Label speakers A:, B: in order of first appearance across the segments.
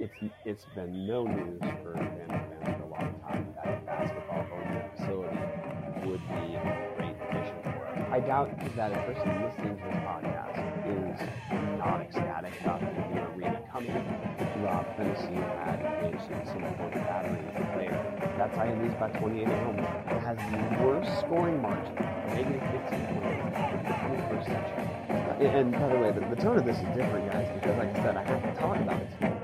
A: it's it's been no news for Vandal fans for a long time that a basketball only facility would be a great addition for us. I doubt that a person listening to this podcast is not ecstatic about the new arena coming. Rob Phenicie had a single point battery there. That's how he lose by 28 at home. It has the worst scoring margin, negative 15 points in the 21st century. And, and by the way, the, the tone of this is different, guys, because like I said, I have to talk about it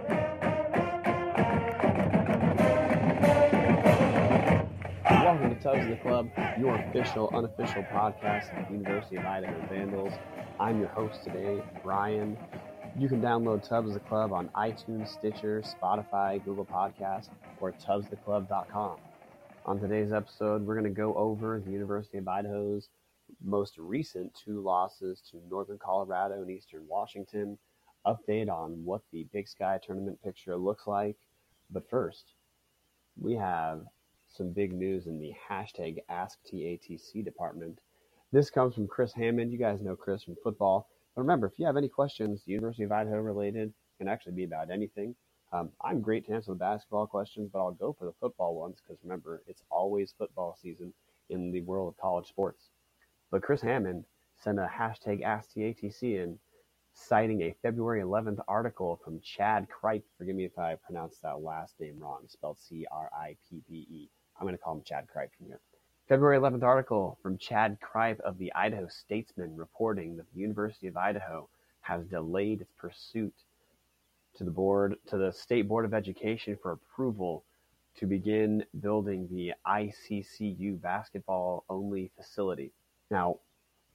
A: of the Club, your official, unofficial podcast of the University of Idaho Vandals. I'm your host today, Brian. You can download Tubbs the Club on iTunes, Stitcher, Spotify, Google Podcasts, or tubbstheclub.com. On today's episode, we're going to go over the University of Idaho's most recent two losses to Northern Colorado and Eastern Washington, update on what the Big Sky tournament picture looks like. But first, we have some big news in the hashtag AskTATC department. This comes from Chris Hammond. You guys know Chris from football. But remember, if you have any questions, University of Idaho related, can actually be about anything. Um, I'm great to answer the basketball questions, but I'll go for the football ones because remember, it's always football season in the world of college sports. But Chris Hammond sent a hashtag AskTATC in, citing a February 11th article from Chadd Cripe. Forgive me if I pronounced that last name wrong, spelled C R I P P E. I'm going to call him Chadd Cripe from here. February 11th article from Chadd Cripe of the Idaho Statesman reporting that the University of Idaho has delayed its pursuit to the board to the State Board of Education for approval to begin building the ICCU basketball only facility. Now,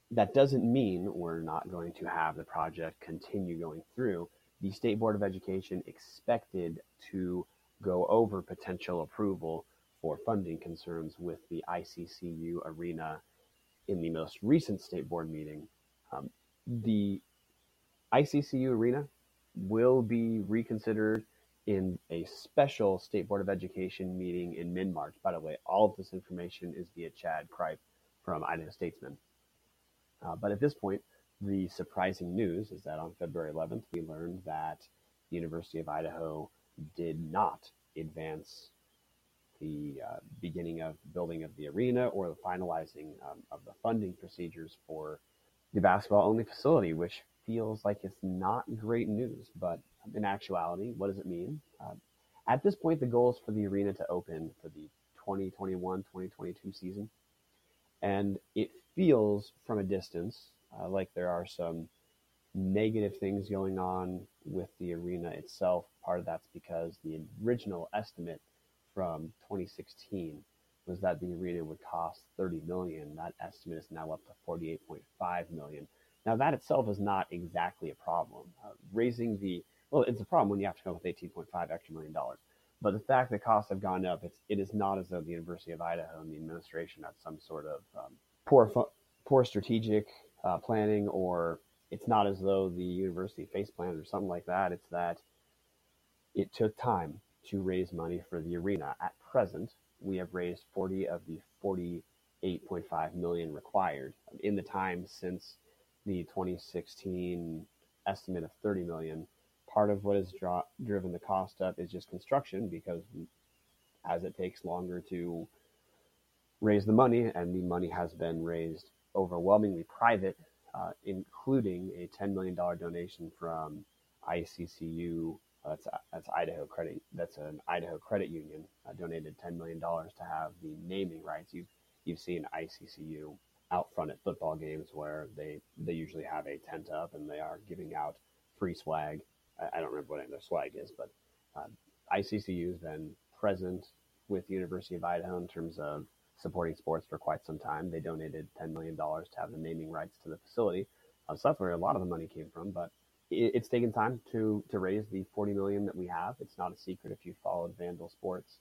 A: that doesn't mean we're not going to have the project continue going through. The State Board of Education expected to go over potential approval for funding concerns with the ICCU arena in the most recent state board meeting. Um, the ICCU arena will be reconsidered in a special State Board of Education meeting in mid March. By the way, all of this information is via Chadd Cripe from Idaho Statesman. Uh, but at this point, the surprising news is that on February 11th, we learned that the University of Idaho did not advance the uh, beginning of building of the arena or the finalizing um, of the funding procedures for the basketball only facility, which feels like it's not great news. But in actuality, what does it mean? Uh, at this point, the goal is for the arena to open for the 2021 2022 season. And it feels from a distance uh, like there are some negative things going on with the arena itself. Part of that's because the original estimate from 2016 was that the arena would cost 30 million. That estimate is now up to 48.5 million. Now that itself is not exactly a problem. Uh, raising the well, it's a problem when you have to come up with 18.5 extra million dollars. But the fact that costs have gone up, it's, it is not as though the University of Idaho and the administration had some sort of um, poor fu- poor strategic uh, planning, or it's not as though the university face planned or something like that. It's that it took time to raise money for the arena. At present, we have raised 40 of the 48.5 million required in the time since the 2016 estimate of 30 million. Part of what has dro- driven the cost up is just construction because as it takes longer to raise the money, and the money has been raised overwhelmingly private, uh, including a $10 million donation from ICCU that's that's Idaho Credit. That's an Idaho Credit Union uh, donated ten million dollars to have the naming rights. You've you've seen ICCU out front at football games where they they usually have a tent up and they are giving out free swag. I, I don't remember what their swag is, but uh, ICCU has been present with the University of Idaho in terms of supporting sports for quite some time. They donated $10 million to have the naming rights to the facility. Uh, so that's where a lot of the money came from. But it's taken time to to raise the 40 million that we have. It's not a secret if you followed Vandal Sports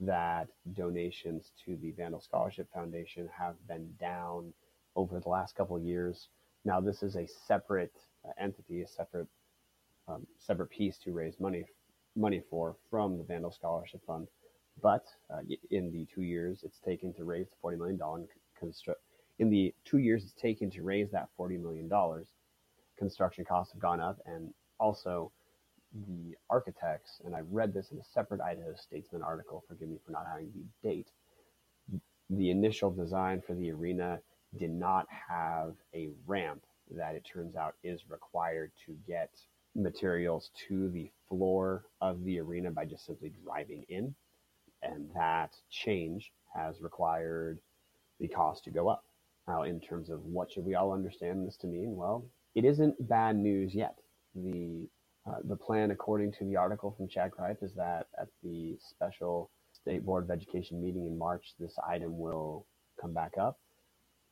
A: that donations to the Vandal Scholarship Foundation have been down over the last couple of years. Now this is a separate uh, entity, a separate um, separate piece to raise money money for from the Vandal Scholarship Fund. But uh, in the two years it's taken to raise the 40 million dollar in the two years it's taken to raise that 40 million dollars construction costs have gone up, and also the architects, and I read this in a separate Idaho Statesman article, forgive me for not having the date, the initial design for the arena did not have a ramp that it turns out is required to get materials to the floor of the arena by just simply driving in. And that change has required the cost to go up. Now, in terms of what should we all understand this to mean? Well, it isn't bad news yet. The uh, the plan, according to the article from Chadd Cripe, is that at the special State Board of Education meeting in March, this item will come back up.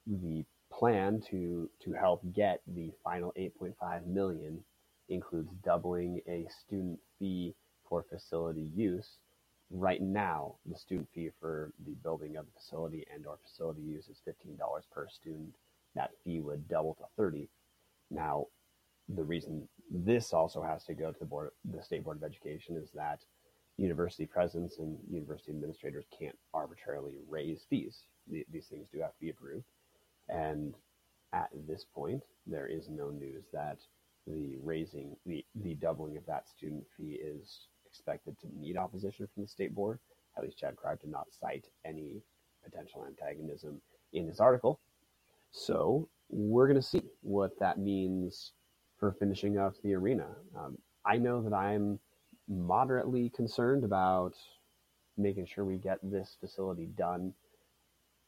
A: The plan to to help get the final 8.5 million includes doubling a student fee for facility use. Right now, the student fee for the building of the facility and or facility use is $15 per student. That fee would double to 30. Now, the reason this also has to go to the board, the state board of education, is that university presidents and university administrators can't arbitrarily raise fees. these things do have to be approved, and at this point, there is no news that the raising, the, the doubling of that student fee is expected to meet opposition from the state board. At least Chadd Cripe did not cite any potential antagonism in his article. So we're going to see what that means for finishing up the arena. Um, I know that I'm moderately concerned about making sure we get this facility done.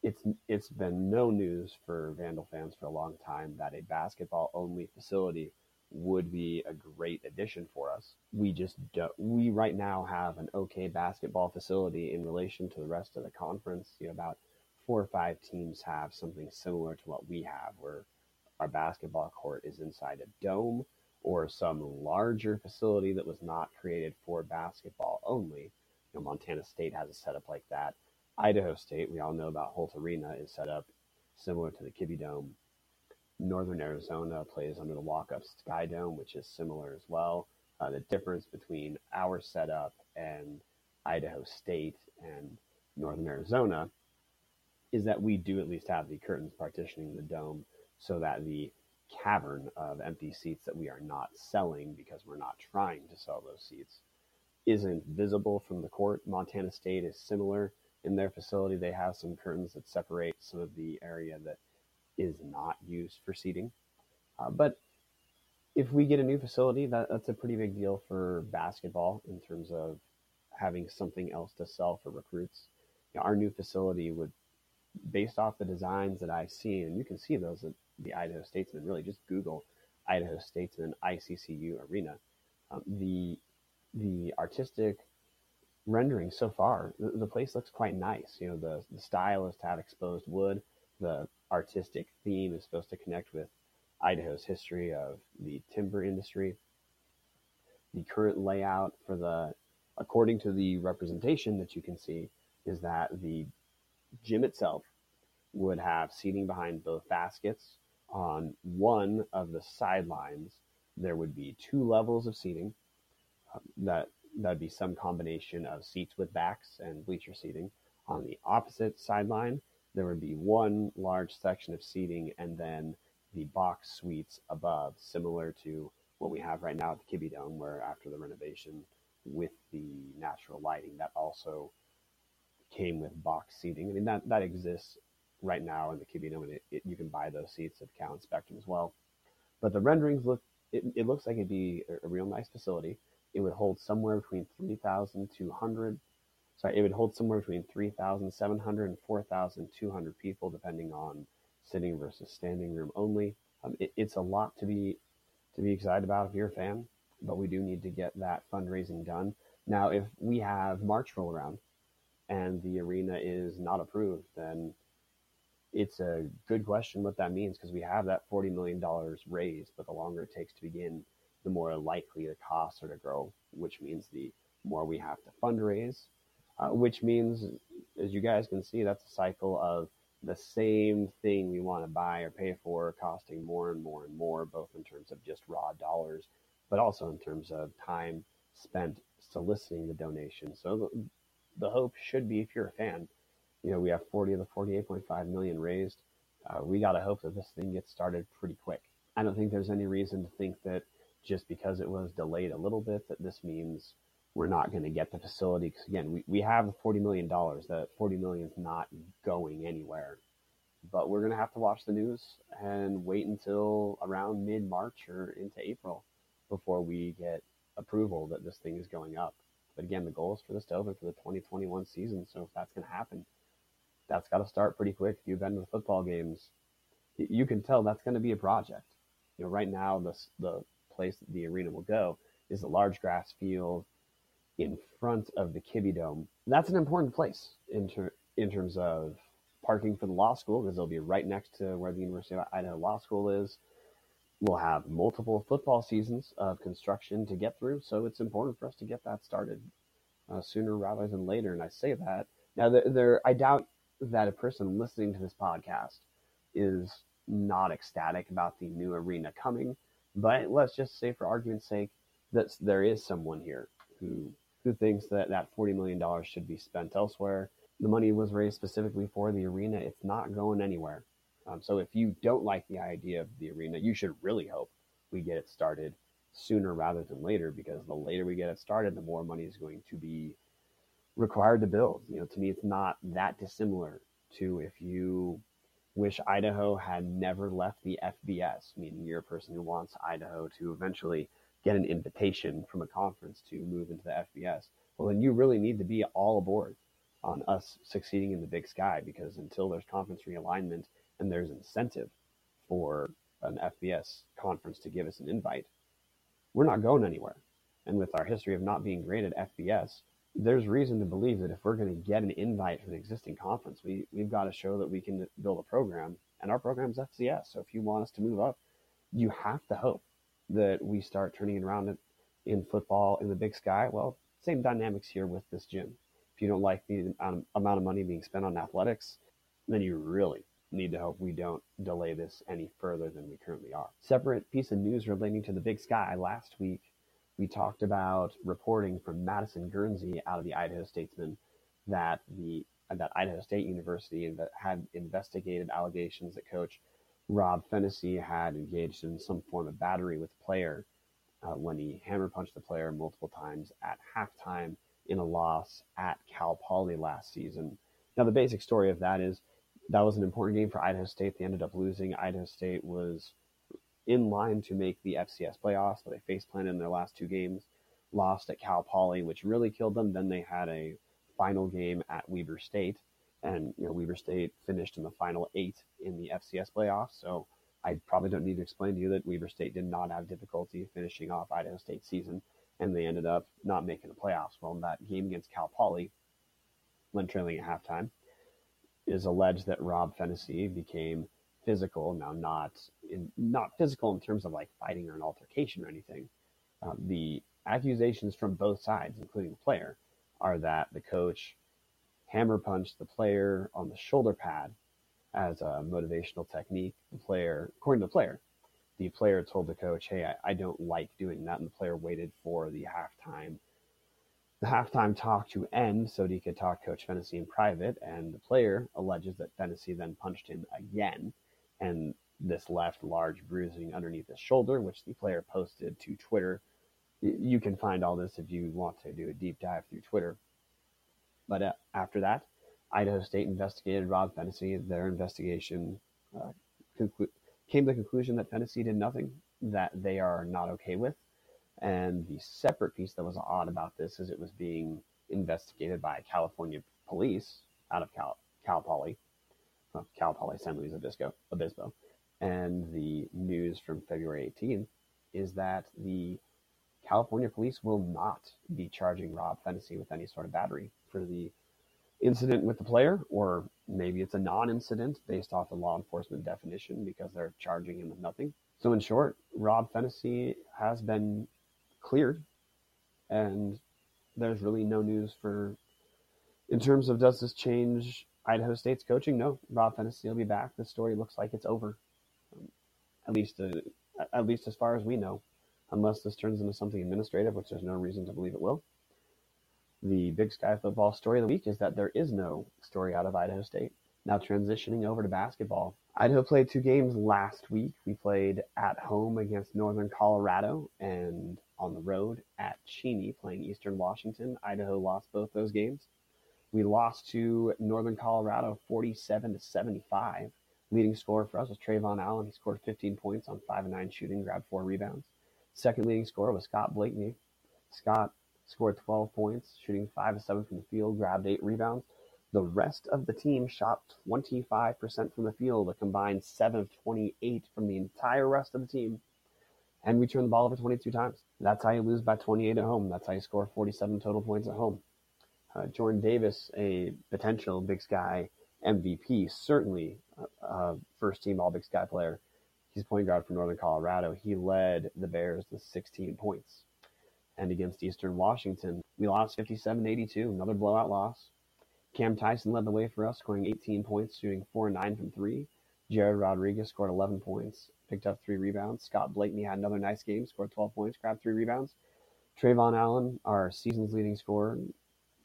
A: It's it's been no news for Vandal fans for a long time that a basketball only facility would be a great addition for us. We just don't, we right now have an okay basketball facility in relation to the rest of the conference. You know, about four or five teams have something similar to what we have, where our basketball court is inside a dome or some larger facility that was not created for basketball only. You know, Montana State has a setup like that. Idaho State, we all know about Holt Arena, is set up similar to the Kibbie Dome. Northern Arizona plays under the Walkup Skydome, which is similar as well. Uh, the difference between our setup and Idaho State and Northern Arizona is that we do at least have the curtains partitioning the dome so that the cavern of empty seats that we are not selling because we're not trying to sell those seats isn't visible from the court. Montana State is similar in their facility. They have some curtains that separate some of the area that is not used for seating. Uh, but if we get a new facility, that, that's a pretty big deal for basketball in terms of having something else to sell for recruits. You know, our new facility would, based off the designs that I've seen, and you can see those at the Idaho Statesman. Really, just Google Idaho Statesman ICCU Arena. Um, the the artistic rendering so far, the, the, place looks quite nice. You know, the the style is to have exposed wood. The artistic theme is supposed to connect with Idaho's history of the timber industry. The current layout for the, according to the representation that you can see, is that the gym itself would have seating behind both baskets on one of the sidelines, there would be two levels of seating. Uh, that that'd be some combination of seats with backs and bleacher seating. On the opposite sideline, there would be one large section of seating and then the box suites above, similar to what we have right now at the Kibbie Dome, where after the renovation with the natural lighting, that also came with box seating. I mean, that, that exists right now in the Dome, and it, it, you can buy those seats at Cowan Spectrum as well. But the renderings look, it, it looks like it'd be a, a, real nice facility. It would hold somewhere between 3,200, sorry, it would hold somewhere between 3,700 and 4,200 people, depending on sitting versus standing room only. Um, it, it's a lot to be to be excited about if you're a fan, but we do need to get that fundraising done. Now, if we have March roll around and the arena is not approved, then it's a good question what that means because we have that $40 million raised, but the longer it takes to begin, the more likely the costs are to grow, which means the more we have to fundraise, uh, which means, as you guys can see, that's a cycle of the same thing we want to buy or pay for costing more and more and more, both in terms of just raw dollars, but also in terms of time spent soliciting the donation. So the, hope should be, if you're a fan, you know, we have 40 of the 48.5 million raised. Uh, we got to hope that this thing gets started pretty quick. I don't think there's any reason to think that just because it was delayed a little bit that this means we're not going to get the facility. Because again we, we have the $40 million that $40 million is not going anywhere. But we're going to have to watch the news and wait until around mid-march or into april before we get approval that this thing is going up but again the goal is for this to open for the 2021 season so if that's going to happen that's got to start pretty quick if you've been to the football games you can tell that's going to be a project you know right now the, the place that the arena will go is a large grass field in front of the Kibbie Dome. That's an important place in, ter- in terms of parking for the law school because it'll be right next to where the University of Idaho Law School is. We'll have multiple football seasons of construction to get through, so it's important for us to get that started uh, sooner rather than later. And I say that now. There, there, I doubt that a person listening to this podcast is not ecstatic about the new arena coming, but let's just say, for argument's sake, that there is someone here who who thinks that that $40 million should be spent elsewhere. The money was raised specifically for the arena. It's not going anywhere. Um, so if you don't like the idea of the arena, you should really hope we get it started sooner rather than later because the later we get it started, the more money is going to be required to build. You know, to me, it's not that dissimilar to if you wish Idaho had never left the FBS, meaning you're a person who wants Idaho to eventually get an invitation from a conference to move into the FBS, well, then you really need to be all aboard on us succeeding in the big sky because until there's conference realignment and there's incentive for an FBS conference to give us an invite, we're not going anywhere. And with our history of not being great at FBS, there's reason to believe that if we're going to get an invite from an existing conference, we, we've got to show that we can build a program. And our program's FCS. So if you want us to move up, you have to hope that we start turning it around in football in the big sky. Well, same dynamics here with this gym. If you don't like the um, amount of money being spent on athletics, then you really need to hope we don't delay this any further than we currently are. Separate piece of news relating to the big sky. Last week, we talked about reporting from Madison Guernsey out of the Idaho Statesman that the that Idaho State University had investigated allegations that coach Rob Phenicie had engaged in some form of battery with the player uh, when he hammer punched the player multiple times at halftime in a loss at Cal Poly last season. Now, the basic story of that is that was an important game for Idaho State. They ended up losing. Idaho State was in line to make the FCS playoffs, but they face planted in their last two games, lost at Cal Poly, which really killed them. Then they had a final game at Weber State and you know Weber State finished in the final eight in the FCS playoffs. So I probably don't need to explain to you that Weber State did not have difficulty finishing off Idaho State season, and they ended up not making the playoffs. Well, in that game against Cal Poly, when trailing at halftime, is alleged that Rob Phenicie became physical. Now, not in not physical in terms of like fighting or an altercation or anything. Uh, the accusations from both sides, including the player, are that the coach hammer punched the player on the shoulder pad as a motivational technique. The player, according to the player, the player told the coach, "Hey, I, I don't like doing that," and the player waited for the halftime the halftime talk to end so he could talk Coach Phenicie in private. And the player alleges that Phenicie then punched him again, and this left large bruising underneath his shoulder, which the player posted to Twitter. You can find all this if you want to do a deep dive through Twitter. But uh, after that, Idaho State investigated Rob Phenicie. Their investigation uh, conclu- came to the conclusion that Phenicie did nothing that they are not okay with. And the separate piece that was odd about this is it was being investigated by California police out of Cal, Cal Poly, well, Cal Poly San Luis Obispo, Obispo. And the news from February 18th is that the California police will not be charging Rob Phenicie with any sort of battery for the incident with the player, or maybe it's a non-incident based off the law enforcement definition because they're charging him with nothing. So in short, Rob Phenicie has been cleared, and there's really no news for. In terms of does this change Idaho State's coaching? No, Rob Phenicie will be back. The story looks like it's over, um, at least uh, at least as far as we know, unless this turns into something administrative, which there's no reason to believe it will the Big Sky football story of the week is that there is no story out of Idaho State. Now transitioning over to basketball, Idaho played two games last week. We played at home against Northern Colorado and on the road at Cheney playing Eastern Washington. Idaho lost both those games. We lost to Northern Colorado 47 to 75. Leading scorer for us was Trevon Allen. He scored 15 points on 5 and 9 shooting, grabbed four rebounds. Second leading scorer was Scott Blakney. Scott scored 12 points, shooting 5 of 7 from the field, grabbed 8 rebounds. The rest of the team shot 25% from the field, a combined 7 of 28 from the entire rest of the team. And we turned the ball over 22 times. That's how you lose by 28 at home. That's how you score 47 total points at home. Uh, Jordan Davis, a potential Big Sky MVP, certainly a first team All Big Sky player. He's point guard for Northern Colorado. He led the Bears with 16 points. And against Eastern Washington, we lost 57 82, another blowout loss. Cam Tyson led the way for us, scoring 18 points, shooting 4 and 9 from 3. Jared Rodriguez scored 11 points, picked up 3 rebounds. Scott Blakney had another nice game, scored 12 points, grabbed 3 rebounds. Trevon Allen, our season's leading scorer,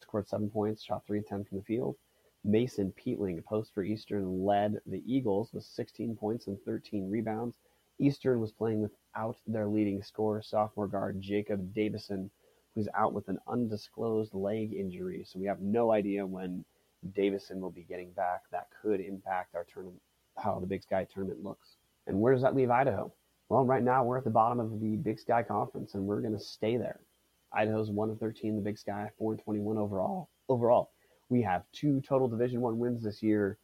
A: scored 7 points, shot 3 10 from the field. Mason Peatling, a post for Eastern, led the Eagles with 16 points and 13 rebounds. Eastern was playing without their leading scorer, sophomore guard Jacob Davison, who's out with an undisclosed leg injury. So we have no idea when Davison will be getting back. That could impact our tournament, how the Big Sky tournament looks. And where does that leave Idaho? Well, right now we're at the bottom of the Big Sky Conference, and we're going to stay there. Idaho's one of 13 the Big Sky, four and 21 overall. Overall, we have two total Division One wins this year.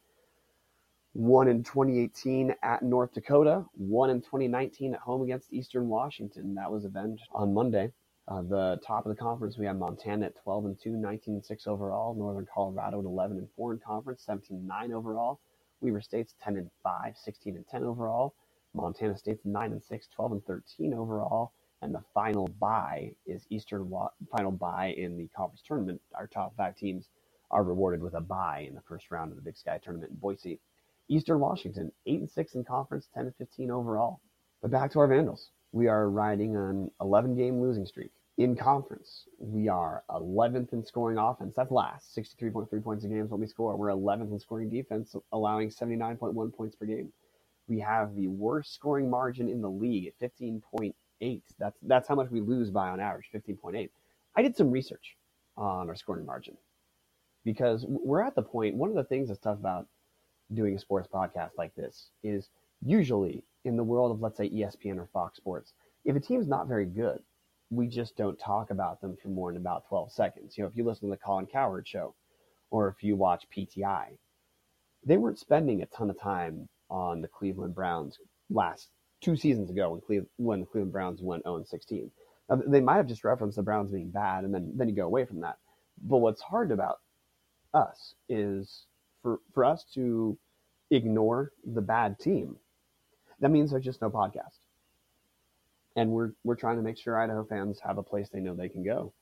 A: One in 2018 at North Dakota, one in 2019 at home against Eastern Washington. That was avenged on Monday. Uh, the top of the conference, we have Montana at 12 and 2, 19 and 6 overall. Northern Colorado at 11 and 4 in conference, 17 and 9 overall. Weber State's 10 and 5, 16 and 10 overall. Montana State's 9 and 6, 12 and 13 overall. And the final bye is Eastern final bye in the conference tournament. Our top five teams are rewarded with a bye in the first round of the Big Sky tournament in Boise. Eastern Washington, 8 and 6 in conference, 10 and 15 overall. But back to our Vandals we are riding an 11 game losing streak. In conference, we are 11th in scoring offense. That's last. 63.3 points a game is what we score. We're 11th in scoring defense, allowing 79.1 points per game. We have the worst scoring margin in the league at 15.8. That's that's how much we lose by on average, 15.8. I did some research on our scoring margin because we're at the point. One of the things that's tough about doing a sports podcast like this is usually in the world of let's say ESPN or Fox Sports, if a team's not very good, we just don't talk about them for more than about 12 seconds. You know, if you listen to the Colin Cowherd show or if you watch PTI, they weren't spending a ton of time on the Cleveland Browns last two seasons ago when, when the Cleveland Browns went 0 16. Now, they might have just referenced the Browns being bad and then, then you go away from that. But what's hard about us is for, for us to ignore the bad team that means there's just no podcast. And we're we're trying to make sure Idaho fans have a place they know they can go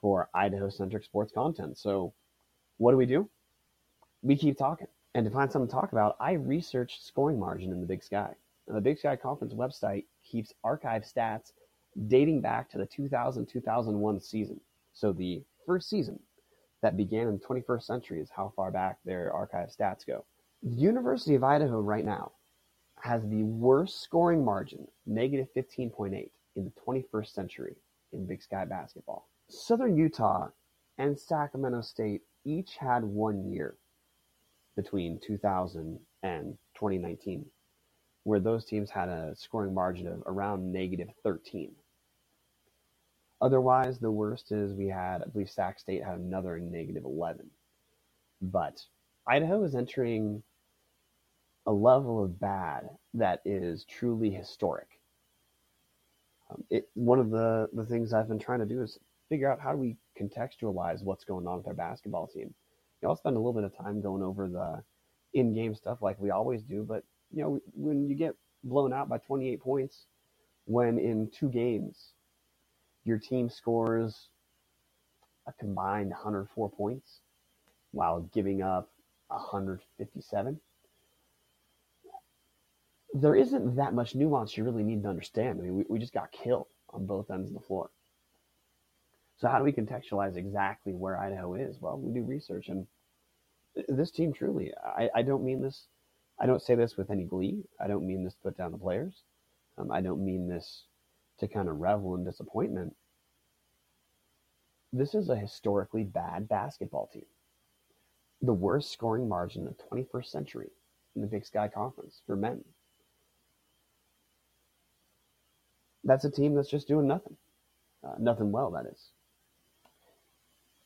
A: for Idaho centric sports content. So what do we do? We keep talking. And to find something to talk about, I researched scoring margin in the Big Sky. And the Big Sky Conference website keeps archive stats dating back to the 2000 2001 season. So the first season that began in the 21st century is how far back their archive stats go. The University of Idaho right now has the worst scoring margin, negative 15.8, in the 21st century in Big Sky basketball. Southern Utah and Sacramento State each had one year between 2000 and 2019 where those teams had a scoring margin of around negative 13. Otherwise, the worst is we had, I believe Sac State had another negative 11. But Idaho is entering a level of bad that is truly historic. Um, it, one of the, the things I've been trying to do is figure out how do we contextualize what's going on with our basketball team. You know, I'll spend a little bit of time going over the in-game stuff like we always do, but you know, when you get blown out by 28 points, when in two games your team scores a combined 104 points while giving up 157 there isn't that much nuance you really need to understand. I mean, we, we just got killed on both ends of the floor. So how do we contextualize exactly where Idaho is? Well, we do research, and this team truly, I, I don't mean this I don't say this with any glee. I don't mean this to put down the players. Um, I don't mean this to kind of revel in disappointment. This is a historically bad basketball team. The worst scoring margin of the 21st century in the Big Sky Conference for men. That's a team that's just doing nothing. Uh, nothing well, that is.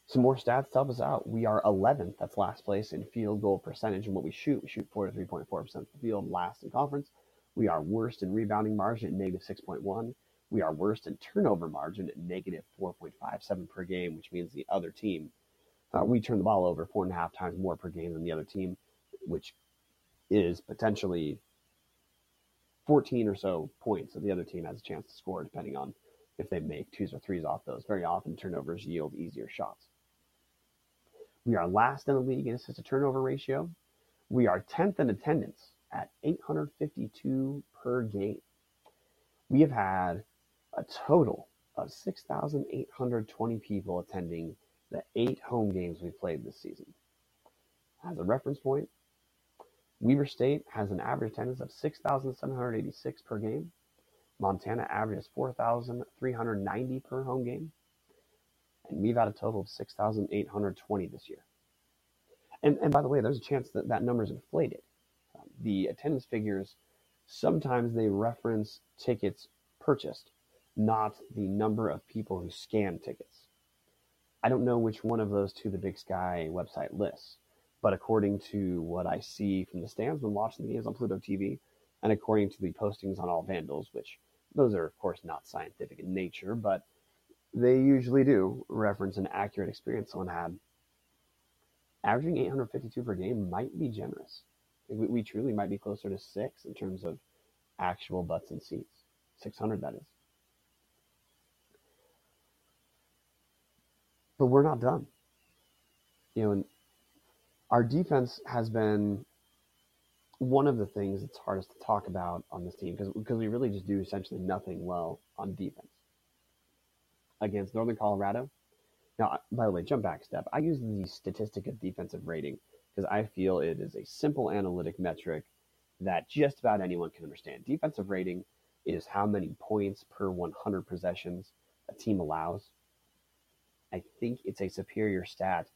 A: Some more stats help us out. We are 11th, that's last place in field goal percentage and what we shoot. We shoot 43.4% of the field, last in conference. We are worst in rebounding margin at negative 6.1. We are worst in turnover margin at negative 4.57 per game, which means the other team, uh, we turn the ball over four and a half times more per game than the other team, which is potentially 14 or so points that the other team has a chance to score, depending on if they make twos or threes off those. Very often, turnovers yield easier shots. We are last in the league in assist to turnover ratio. We are 10th in attendance at 852 per game. We have had a total of 6,820 people attending the eight home games we've played this season. As a reference point, Weber State has an average attendance of 6,786 per game. Montana averages 4,390 per home game and we've had a total of 6,820 this year. And, and by the way, there's a chance that that number is inflated. Um, the attendance figures, sometimes they reference tickets purchased, not the number of people who scan tickets. I don't know which one of those two the Big Sky website lists, but according to what I see from the stands when watching the games on Pluto TV, and according to the postings on All Vandals, which those are, of course, not scientific in nature, but they usually do reference an accurate experience someone had. Averaging 852 per game might be generous. We, we truly might be closer to six in terms of actual butts and seats. 600, that is. But we're not done. You know, and our defense has been one of the things that's hardest to talk about on this team because because we really just do essentially nothing well on defense against Northern Colorado. Now, by the way, jump back step. I use the statistic of defensive rating because I feel it is a simple analytic metric that just about anyone can understand. Defensive rating is how many points per 100 possessions a team allows. I think it's a superior stat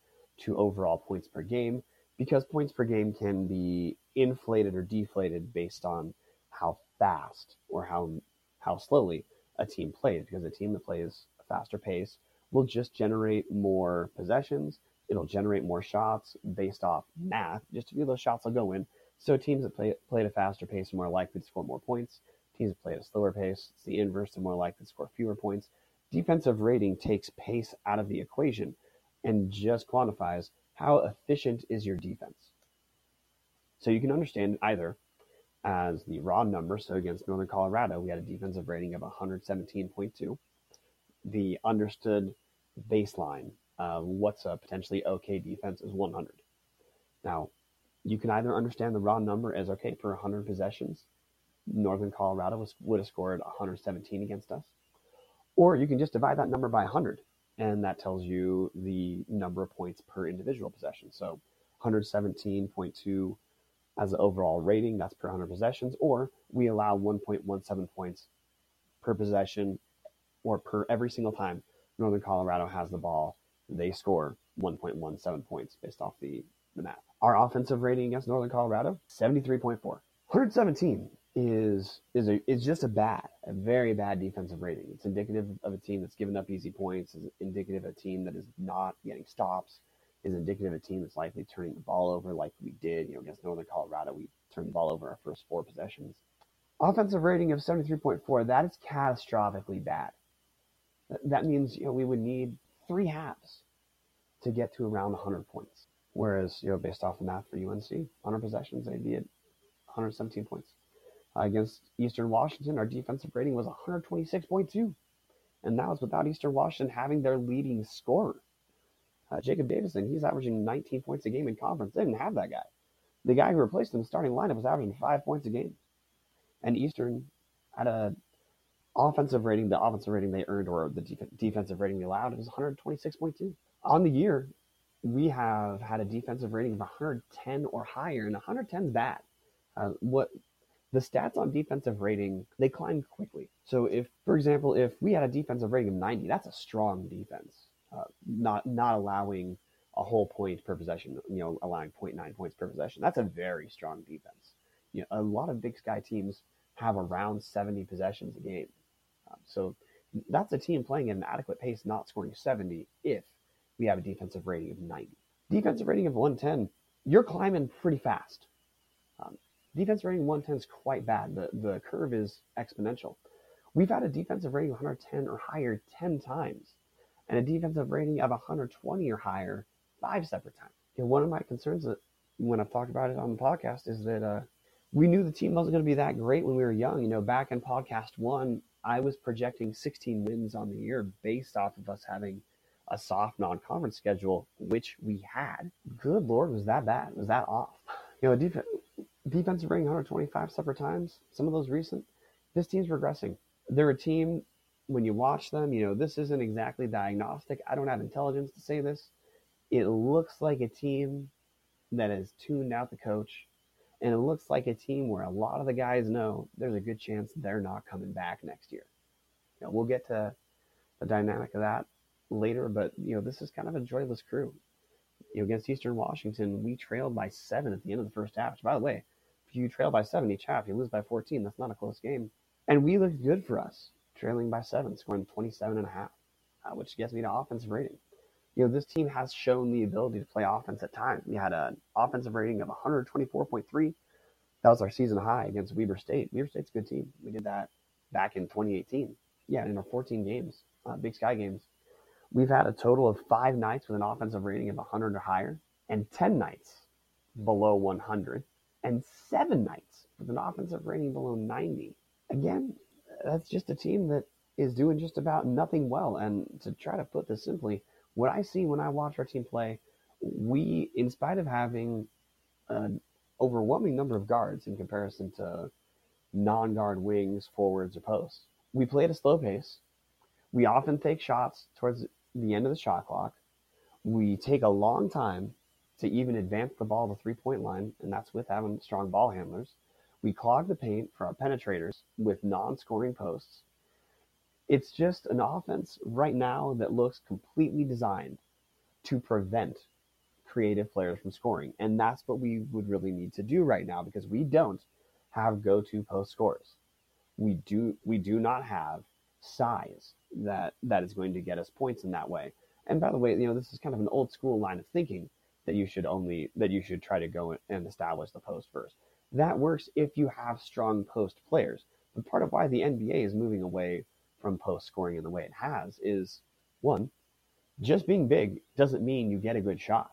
A: to overall points per game because points per game can be inflated or deflated based on how fast or how how slowly a team plays because a team that plays a faster pace will just generate more possessions. It'll generate more shots based off math. Just a few of those shots will go in. So teams that play, play at a faster pace are more likely to score more points. Teams that play at a slower pace, it's the inverse, they're more likely to score fewer points. Defensive rating takes pace out of the equation and just quantifies how efficient is your defense. So you can understand either as the raw number. So against Northern Colorado, we had a defensive rating of 117.2 the understood baseline of what's a potentially okay defense is 100. Now, you can either understand the raw number as okay for 100 possessions. Northern Colorado was, would have scored 117 against us. Or you can just divide that number by 100, and that tells you the number of points per individual possession. So 117.2 as the overall rating, that's per 100 possessions, or we allow 1.17 points per possession or per every single time Northern Colorado has the ball, they score 1.17 points based off the, the math. Our offensive rating against Northern Colorado, 73.4. 117 is is a is just a bad, a very bad defensive rating. It's indicative of a team that's given up easy points, is indicative of a team that is not getting stops, is indicative of a team that's likely turning the ball over like we did, you know, against Northern Colorado. We turned the ball over our first four possessions. Offensive rating of 73.4, that is catastrophically bad that means you know we would need three halves to get to around 100 points. Whereas you know based off the math for UNC, 100 possessions, they'd be at 117 points. Against Eastern Washington, our defensive rating was 126.2, and that was without Eastern Washington having their leading scorer. Uh, Jacob Davison, he's averaging 19 points a game in conference. They didn't have that guy. The guy who replaced him in the starting lineup was averaging five points a game. And Eastern had a offensive rating, the offensive rating they earned or the def- defensive rating they allowed, was 126.2. On the year, we have had a defensive rating of 110 or higher, and 110 is bad. Uh, what the stats on defensive rating they climb quickly. So if, for example, if we had a defensive rating of 90, that's a strong defense. Uh, not not allowing a whole point per possession, you know, allowing 0.9 points per possession. That's a very strong defense. You know, a lot of Big Sky teams have around 70 possessions a game. Um, so that's a team playing at an adequate pace, not scoring 70 if we have a defensive rating of 90. Defensive rating of 110, you're climbing pretty fast. Um, defensive rating 110 is quite bad. The, the curve is exponential. We've had a defensive rating of 110 or higher 10 times, and a defensive rating of 120 or higher five separate times. Know, one of my concerns that when I've talked about it on the podcast is that uh, we knew the team wasn't going to be that great when we were young. You know, back in podcast one, I was projecting 16 wins on the year based off of us having a soft non-conference schedule, which we had. Good lord, was that bad? Was that off? You know, defensive rating 125 separate times. Some of those recent. This team's regressing. They're a team. When you watch them, you know this isn't exactly diagnostic. I don't have intelligence to say this. It looks like a team that has tuned out the coach, and it looks like a team where a lot of the guys know there's a good chance they're not coming back next year. You know, we'll get to the dynamic of that later, but you know this is kind of a joyless crew. You know, against Eastern Washington, we trailed by seven at the end of the first half. Which, by the way, if you trail by seven each half, you lose by 14. That's not a close game. And we looked good for us, trailing by seven, scoring 27 and a half, uh, which gets me to offensive rating you know, this team has shown the ability to play offense at times. We had an offensive rating of 124.3. That was our season high against Weber State. Weber State's a good team. We did that back in 2018. Yeah, in our 14 games, uh, Big Sky games. We've had a total of five nights with an offensive rating of 100 or higher, and 10 nights below 100, and seven nights with an offensive rating below 90. Again, that's just a team that is doing just about nothing well. And to try to put this simply, what I see when I watch our team play, we, in spite of having an overwhelming number of guards in comparison to non-guard wings, forwards, or posts, we play at a slow pace. We often take shots towards the end of the shot clock. We take a long time to even advance the ball to three-point line, and that's with having strong ball handlers. We clog the paint for our penetrators with non-scoring posts it's just an offense right now that looks completely designed to prevent creative players from scoring. And that's what we would really need to do right now because we don't have go-to post scores. We do we do not have size that that is going to get us points in that way. And by the way, you know, this is kind of an old school line of thinking that you should only that you should try to go and establish the post first. That works if you have strong post players. But part of why the NBA is moving away from post scoring in the way it has is one, just being big doesn't mean you get a good shot.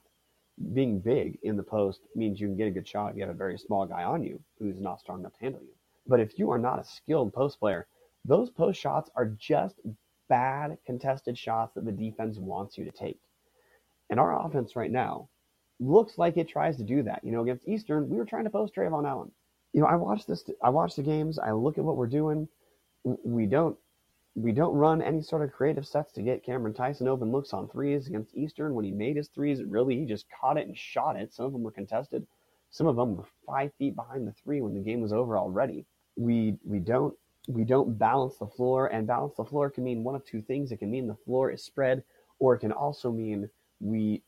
A: Being big in the post means you can get a good shot if you have a very small guy on you who's not strong enough to handle you. But if you are not a skilled post player, those post shots are just bad contested shots that the defense wants you to take. And our offense right now looks like it tries to do that. You know, against Eastern, we were trying to post Trevon Allen. You know, I watched this. I watched the games. I look at what we're doing. We don't we don't run any sort of creative sets to get Cameron Tyson open looks on threes against Eastern. When he made his threes, really he just caught it and shot it. Some of them were contested. Some of them were five feet behind the three when the game was over already. We we don't we don't balance the floor, and balance the floor can mean one of two things. It can mean the floor is spread, or it can also mean we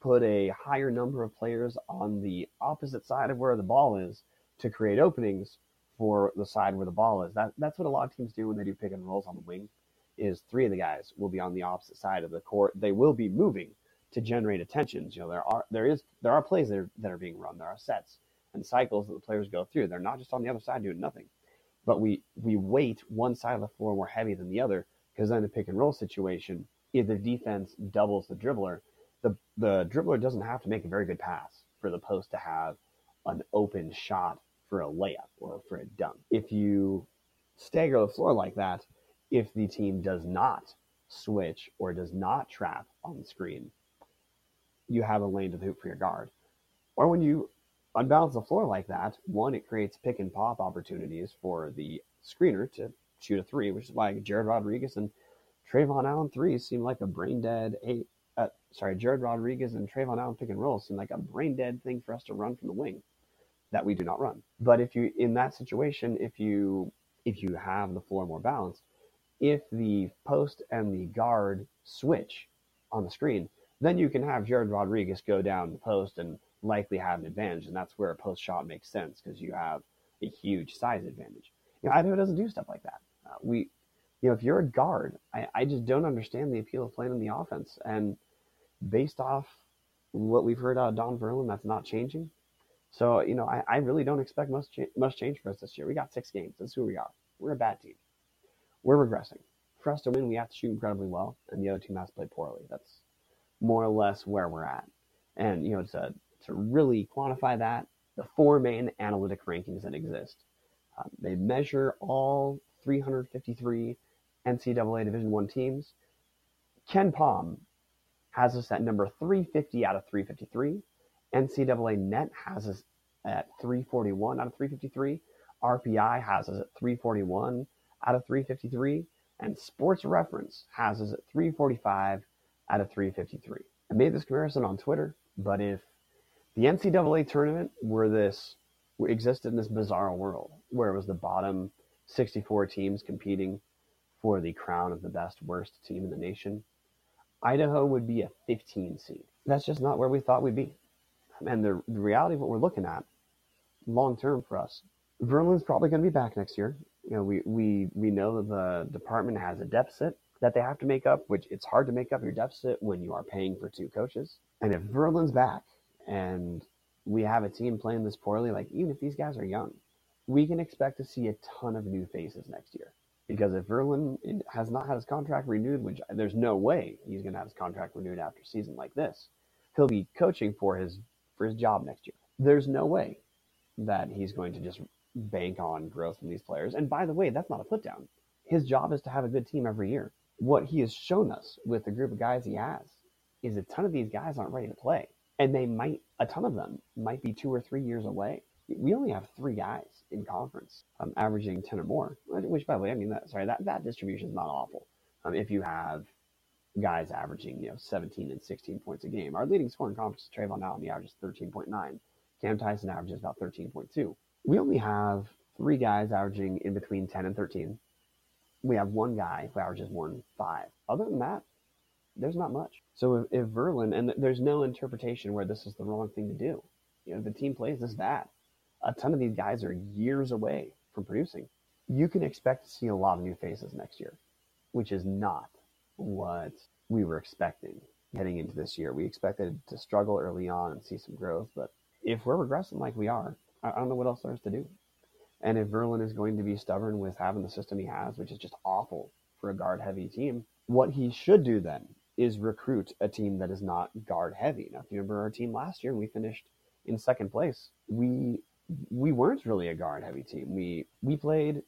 A: put a higher number of players on the opposite side of where the ball is to create openings for the side where the ball is. That that's what a lot of teams do when they do pick and rolls on the wing. Is three of the guys will be on the opposite side of the court. They will be moving to generate attentions. You know, there are there is there are plays that are, that are being run. There are sets and cycles that the players go through. They're not just on the other side doing nothing. But we we weight one side of the floor more heavy than the other because then the pick and roll situation, if the defense doubles the dribbler, the the dribbler doesn't have to make a very good pass for the post to have an open shot for a layup or for a dunk. If you stagger the floor like that, if the team does not switch or does not trap on the screen, you have a lane to the hoop for your guard. Or when you unbalance the floor like that, one, it creates pick and pop opportunities for the screener to shoot a three, which is why Jared Rodriguez and Trevon Allen threes seem like a brain dead eight. Uh, sorry, Jared Rodriguez and Trevon Allen pick and roll seem like a brain dead thing for us to run from the wing that we do not run. But if you in that situation, if you if you have the floor more balanced, if the post and the guard switch on the screen, then you can have Jared Rodriguez go down the post and likely have an advantage, and that's where a post shot makes sense because you have a huge size advantage. You know, Idaho doesn't do stuff like that. Uh, we, you know, if you're a guard, I, I just don't understand the appeal of playing in the offense. And based off what we've heard out of Don Verlin, that's not changing. So, you know, I, I really don't expect much, cha- much change for us this year. We got six games. That's who we are. We're a bad team. We're regressing. For us to win, we have to shoot incredibly well, and the other team has to play poorly. That's more or less where we're at. And, you know, to, to really quantify that, the four main analytic rankings that exist. Um, they measure all 353 NCAA Division One teams. KenPom has us at number 350 out of 353. NCAA Net has us at 341 out of 353. RPI has us at 341 out of 353. And Sports Reference has us at 345 out of 353. I made this comparison on Twitter, but if the NCAA tournament were this existed in this bizarre world where it was the bottom 64 teams competing for the crown of the best worst team in the nation, Idaho would be a 15 seed. That's just not where we thought we'd be. And the, the reality of what we're looking at long term for us, Verlin's probably going to be back next year. You know, we, we, we know that the department has a deficit that they have to make up, which it's hard to make up your deficit when you are paying for two coaches. And if Verlin's back and we have a team playing this poorly, like even if these guys are young, we can expect to see a ton of new faces next year. Because if Verlin has not had his contract renewed, which there's no way he's going to have his contract renewed after a season like this, he'll be coaching for his for his job next year. There's no way that he's going to just bank on growth from these players. And by the way, that's not a put down. His job is to have a good team every year. What he has shown us with the group of guys he has is a ton of these guys aren't ready to play and they might a ton of them might be two or three years away. We only have three guys in conference, um, averaging ten or more. Which, by the way, I mean that sorry that that distribution is not awful. Um, if you have guys averaging you know 17 and 16 points a game, our leading scorer in conference is Trevon Allen. He averages 13.9. Cam Tyson averages about 13.2. We only have three guys averaging in between 10 and 13. We have one guy who averages more than five. Other than that, there's not much. So if, if Verlin, and there's no interpretation where this is the wrong thing to do. You know, the team plays this that. A ton of these guys are years away from producing. You can expect to see a lot of new faces next year, which is not what we were expecting heading into this year. We expected to struggle early on and see some growth, but if we're regressing like we are, I don't know what else there is to do. And if Verlin is going to be stubborn with having the system he has, which is just awful for a guard heavy team, what he should do then is recruit a team that is not guard heavy. Now, if you remember our team last year, we finished in second place. We we weren't really a guard heavy team. We we played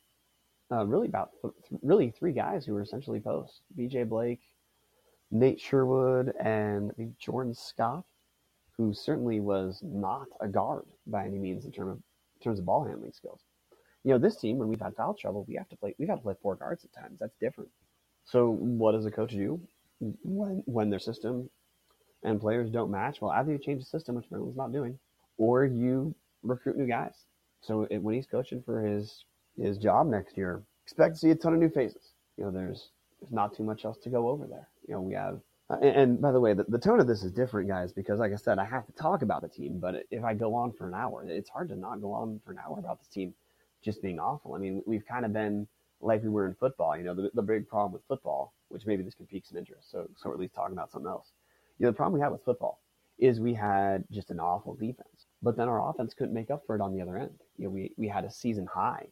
A: uh, really about th- really three guys who were essentially posts: B.J. Blake, Nate Sherwood, and I think Jordan Scott, who certainly was not a guard by any means in terms of in terms of ball handling skills. You know, this team when we've had foul trouble, we have to play. We've had to play four guards at times. That's different. So, what does a coach do? When when their system and players don't match, well, either you change the system, which Maryland's not doing, or you recruit new guys. So it, when he's coaching for his his job next year, expect to see a ton of new faces. You know, there's there's not too much else to go over there. You know, we have. Uh, and, and, by the way, the, the tone of this is different, guys, because like I said, I have to talk about the team. But if I go on for an hour, it's hard to not go on for an hour about this team just being awful. I mean, we've kind of been like we were in football. You know, the, the big problem with football which maybe this can pique some interest. So, so we're at least talking about something else. You know, the problem we had with football is we had just an awful defense, but then our offense couldn't make up for it on the other end. You know, we, we had a season high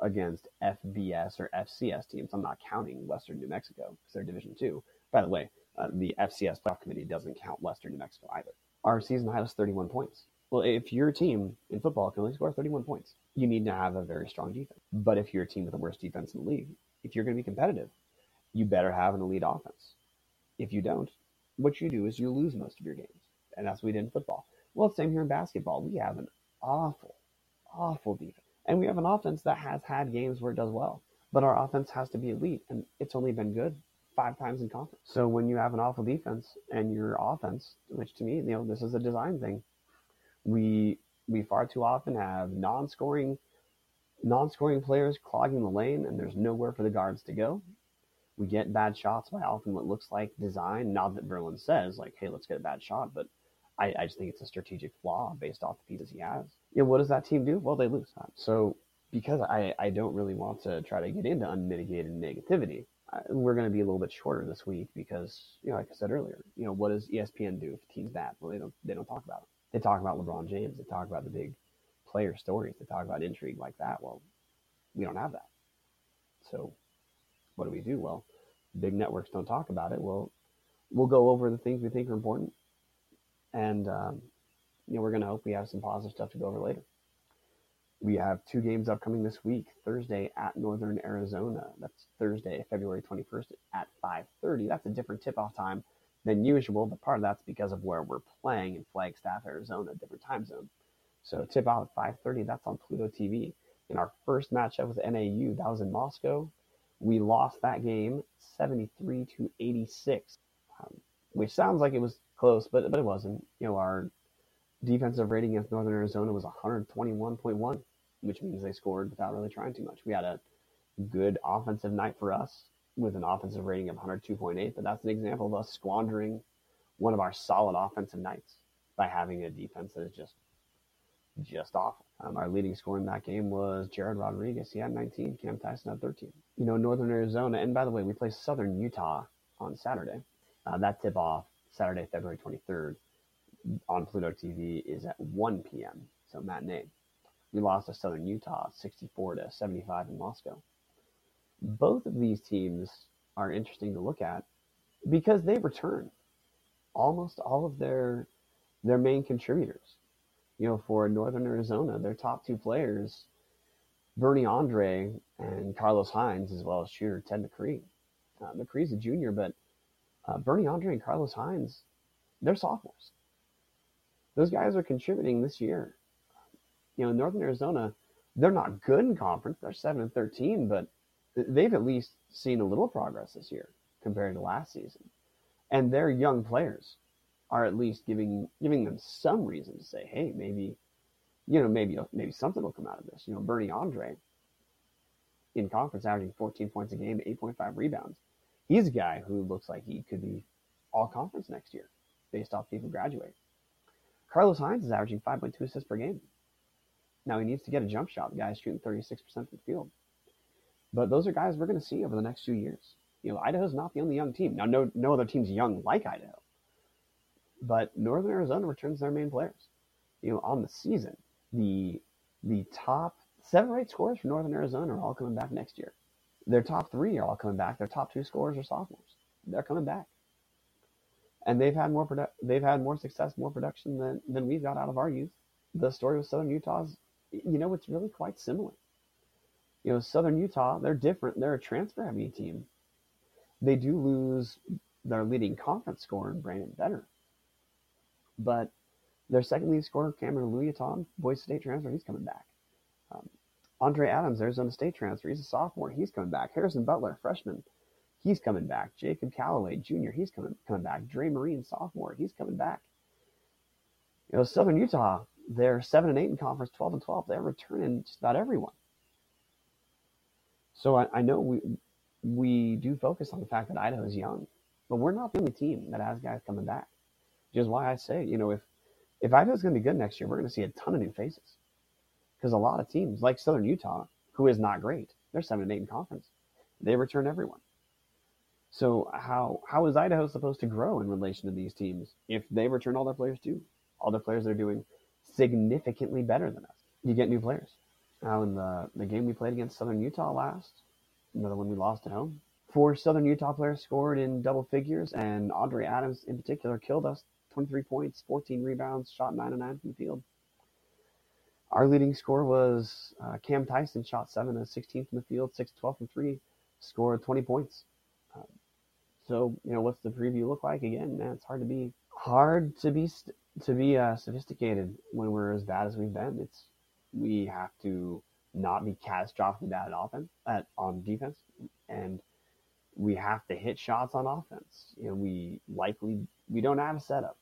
A: against FBS or FCS teams. I'm not counting Western New Mexico because they're Division Two. By the way, uh, the FCS playoff committee doesn't count Western New Mexico either. Our season high was 31 points. Well, if your team in football can only score 31 points, you need to have a very strong defense. But if you're a team with the worst defense in the league, if you're going to be competitive, you better have an elite offense. If you don't, what you do is you lose most of your games. And that's what we did in football. Well, same here in basketball. We have an awful, awful defense. And we have an offense that has had games where it does well. But our offense has to be elite. And it's only been good five times in conference. So when you have an awful defense and your offense, which to me, you know, this is a design thing. We we far too often have non-scoring non-scoring players clogging the lane, and there's nowhere for the guards to go. We get bad shots by often what looks like design. Not that Verlin says like, "Hey, let's get a bad shot," but I, I just think it's a strategic flaw based off the pieces he has. Yeah, what does that team do? Well, they lose. So because I, I don't really want to try to get into unmitigated negativity, we're going to be a little bit shorter this week because, you know, like I said earlier, you know, what does ESPN do if team's bad? Well, they don't they don't talk about it. They talk about LeBron James. They talk about the big player stories. They talk about intrigue like that. Well, we don't have that. So, what do we do? Well, big networks don't talk about it. We'll we'll go over the things we think are important, and um, you know, we're going to hope we have some positive stuff to go over later. We have two games upcoming this week. Thursday at Northern Arizona. That's Thursday, February 21st at 5:30. That's a different tip-off time than usual, but part of that's because of where we're playing in Flagstaff, Arizona, different time zone. So tip off at 5:30. That's on Pluto TV. In our first matchup with NAU, that was in Moscow. We lost that game 73 to 86, um, which sounds like it was close, but but it wasn't. You know, our defensive rating against Northern Arizona was 121.1, which means they scored without really trying too much. We had a good offensive night for us with an offensive rating of 102.8, but that's an example of us squandering one of our solid offensive nights by having a defense that is just just awful. Um, our leading scorer in that game was Jared Rodriguez. He had 19. Cam Tyson had 13. You know, Northern Arizona, and by the way, we play Southern Utah on Saturday. Uh, that tip off Saturday, February 23rd on Pluto TV is at 1 p.m. So matinee. We lost to Southern Utah 64 to 75 in Moscow. Both of these teams are interesting to look at because they return almost all of their their main contributors. You know, for Northern Arizona, their top two players, Bernie Andre and Carlos Hines, as well as shooter Ted McCree. Uh, McCree's a junior, but uh, Bernie Andre and Carlos Hines, they're sophomores those guys are contributing this year. You know, Northern Arizona, they're not good in conference. They're seven and thirteen, but they've at least seen a little progress this year compared to last season. And they're young players are at least giving giving them some reason to say, hey, maybe, you know, maybe maybe something will come out of this. You know, Bernie Andre in conference averaging 14 points a game, 8.5 rebounds. He's a guy who looks like he could be all conference next year based off people graduate. Carlos Hines is averaging 5.2 assists per game. Now he needs to get a jump shot. The guy's shooting 36% from the field. But those are guys we're going to see over the next few years. You know, Idaho's not the only young team. Now, no, no other team's young like Idaho. But Northern Arizona returns their main players. You know, on the season, the the top seven or eight scorers for Northern Arizona are all coming back next year. Their top three are all coming back. Their top two scorers are sophomores. They're coming back and they've had more produ- they've had more success, more production than than we've got out of our youth. The story with Southern Utah's, you know, it's really quite similar. You know, Southern Utah, they're different. They're a transfer heavy team. They do lose their leading conference scorer, Brandon Benner, but their second leading scorer, Cameron Oluyitan, Boise State transfer, he's coming back. Um, Andre Adams, Arizona State transfer, he's a sophomore, he's coming back. Harrison Butler, freshman, He's coming back. Jacob Calloway Jr. He's coming coming back. Dre Marin sophomore. He's coming back. You know, Southern Utah, they're seven and eight in conference, twelve and twelve. They're returning just about everyone. So I, I know we we do focus on the fact that Idaho is young, but we're not the only team that has guys coming back. Which is why I say, you know, if if Idaho's going to be good next year, we're going to see a ton of new faces. Because a lot of teams, like Southern Utah, who is not great, they're seven and eight in conference. They return everyone. So how how is Idaho supposed to grow in relation to these teams if they return all their players too? All their players are doing significantly better than us. You get new players. Now in the the game we played against Southern Utah last, another one we lost at home, four Southern Utah players scored in double figures, and Andre Adams in particular killed us. 23 points, 14 rebounds, shot 9 of 9 from the field. Our leading score was uh, Cam Tyson, shot 7 of 16 from the field, 6 12 from 3, scored 20 points. Um, so, you know, what's the preview look like? Again, man, it's hard to be hard to be to be uh, sophisticated when we're as bad as we've been. It's we have to not be catastrophically bad at offense at on defense, and we have to hit shots on offense. You know, we likely we don't have a setup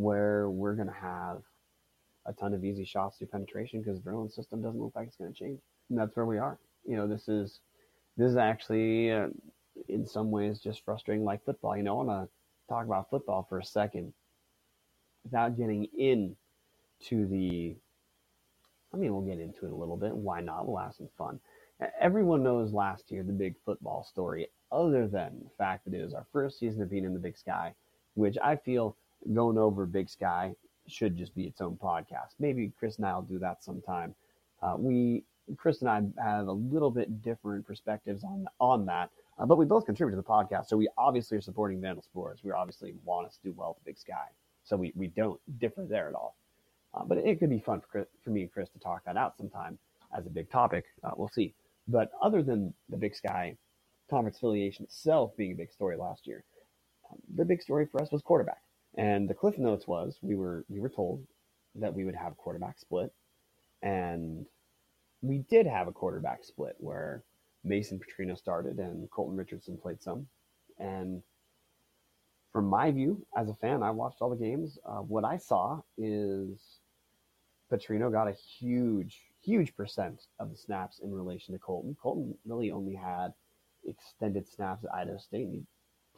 A: where we're gonna have a ton of easy shots through penetration because the Verlin's system doesn't look like it's going to change. And that's where we are. You know, this is this is actually uh, in some ways just frustrating like football. You know, I want to talk about football for a second without getting in to the I mean, we'll get into it a little bit. Why not? We'll have some fun. Everyone knows last year the big football story, other than the fact that it was our first season of being in the Big Sky, which I feel going over Big Sky should just be its own podcast. Maybe Chris and I will do that sometime. Uh, we, Chris and I, have a little bit different perspectives on on that, uh, but we both contribute to the podcast, so we obviously are supporting Vandal Sports. We obviously want us to do well at Big Sky, so we we don't differ there at all. Uh, but it could be fun for, Chris, for me and Chris to talk that out sometime as a big topic. Uh, we'll see. But other than the Big Sky conference affiliation itself being a big story last year, um, the big story for us was quarterback. And the cliff notes was we were we were told that we would have quarterback split, and we did have a quarterback split where Mason Petrino started and Colton Richardson played some. And from my view as a fan, I watched all the games. Uh, what I saw is Petrino got a huge, huge percent of the snaps in relation to Colton. Colton really only had extended snaps at Idaho State. And he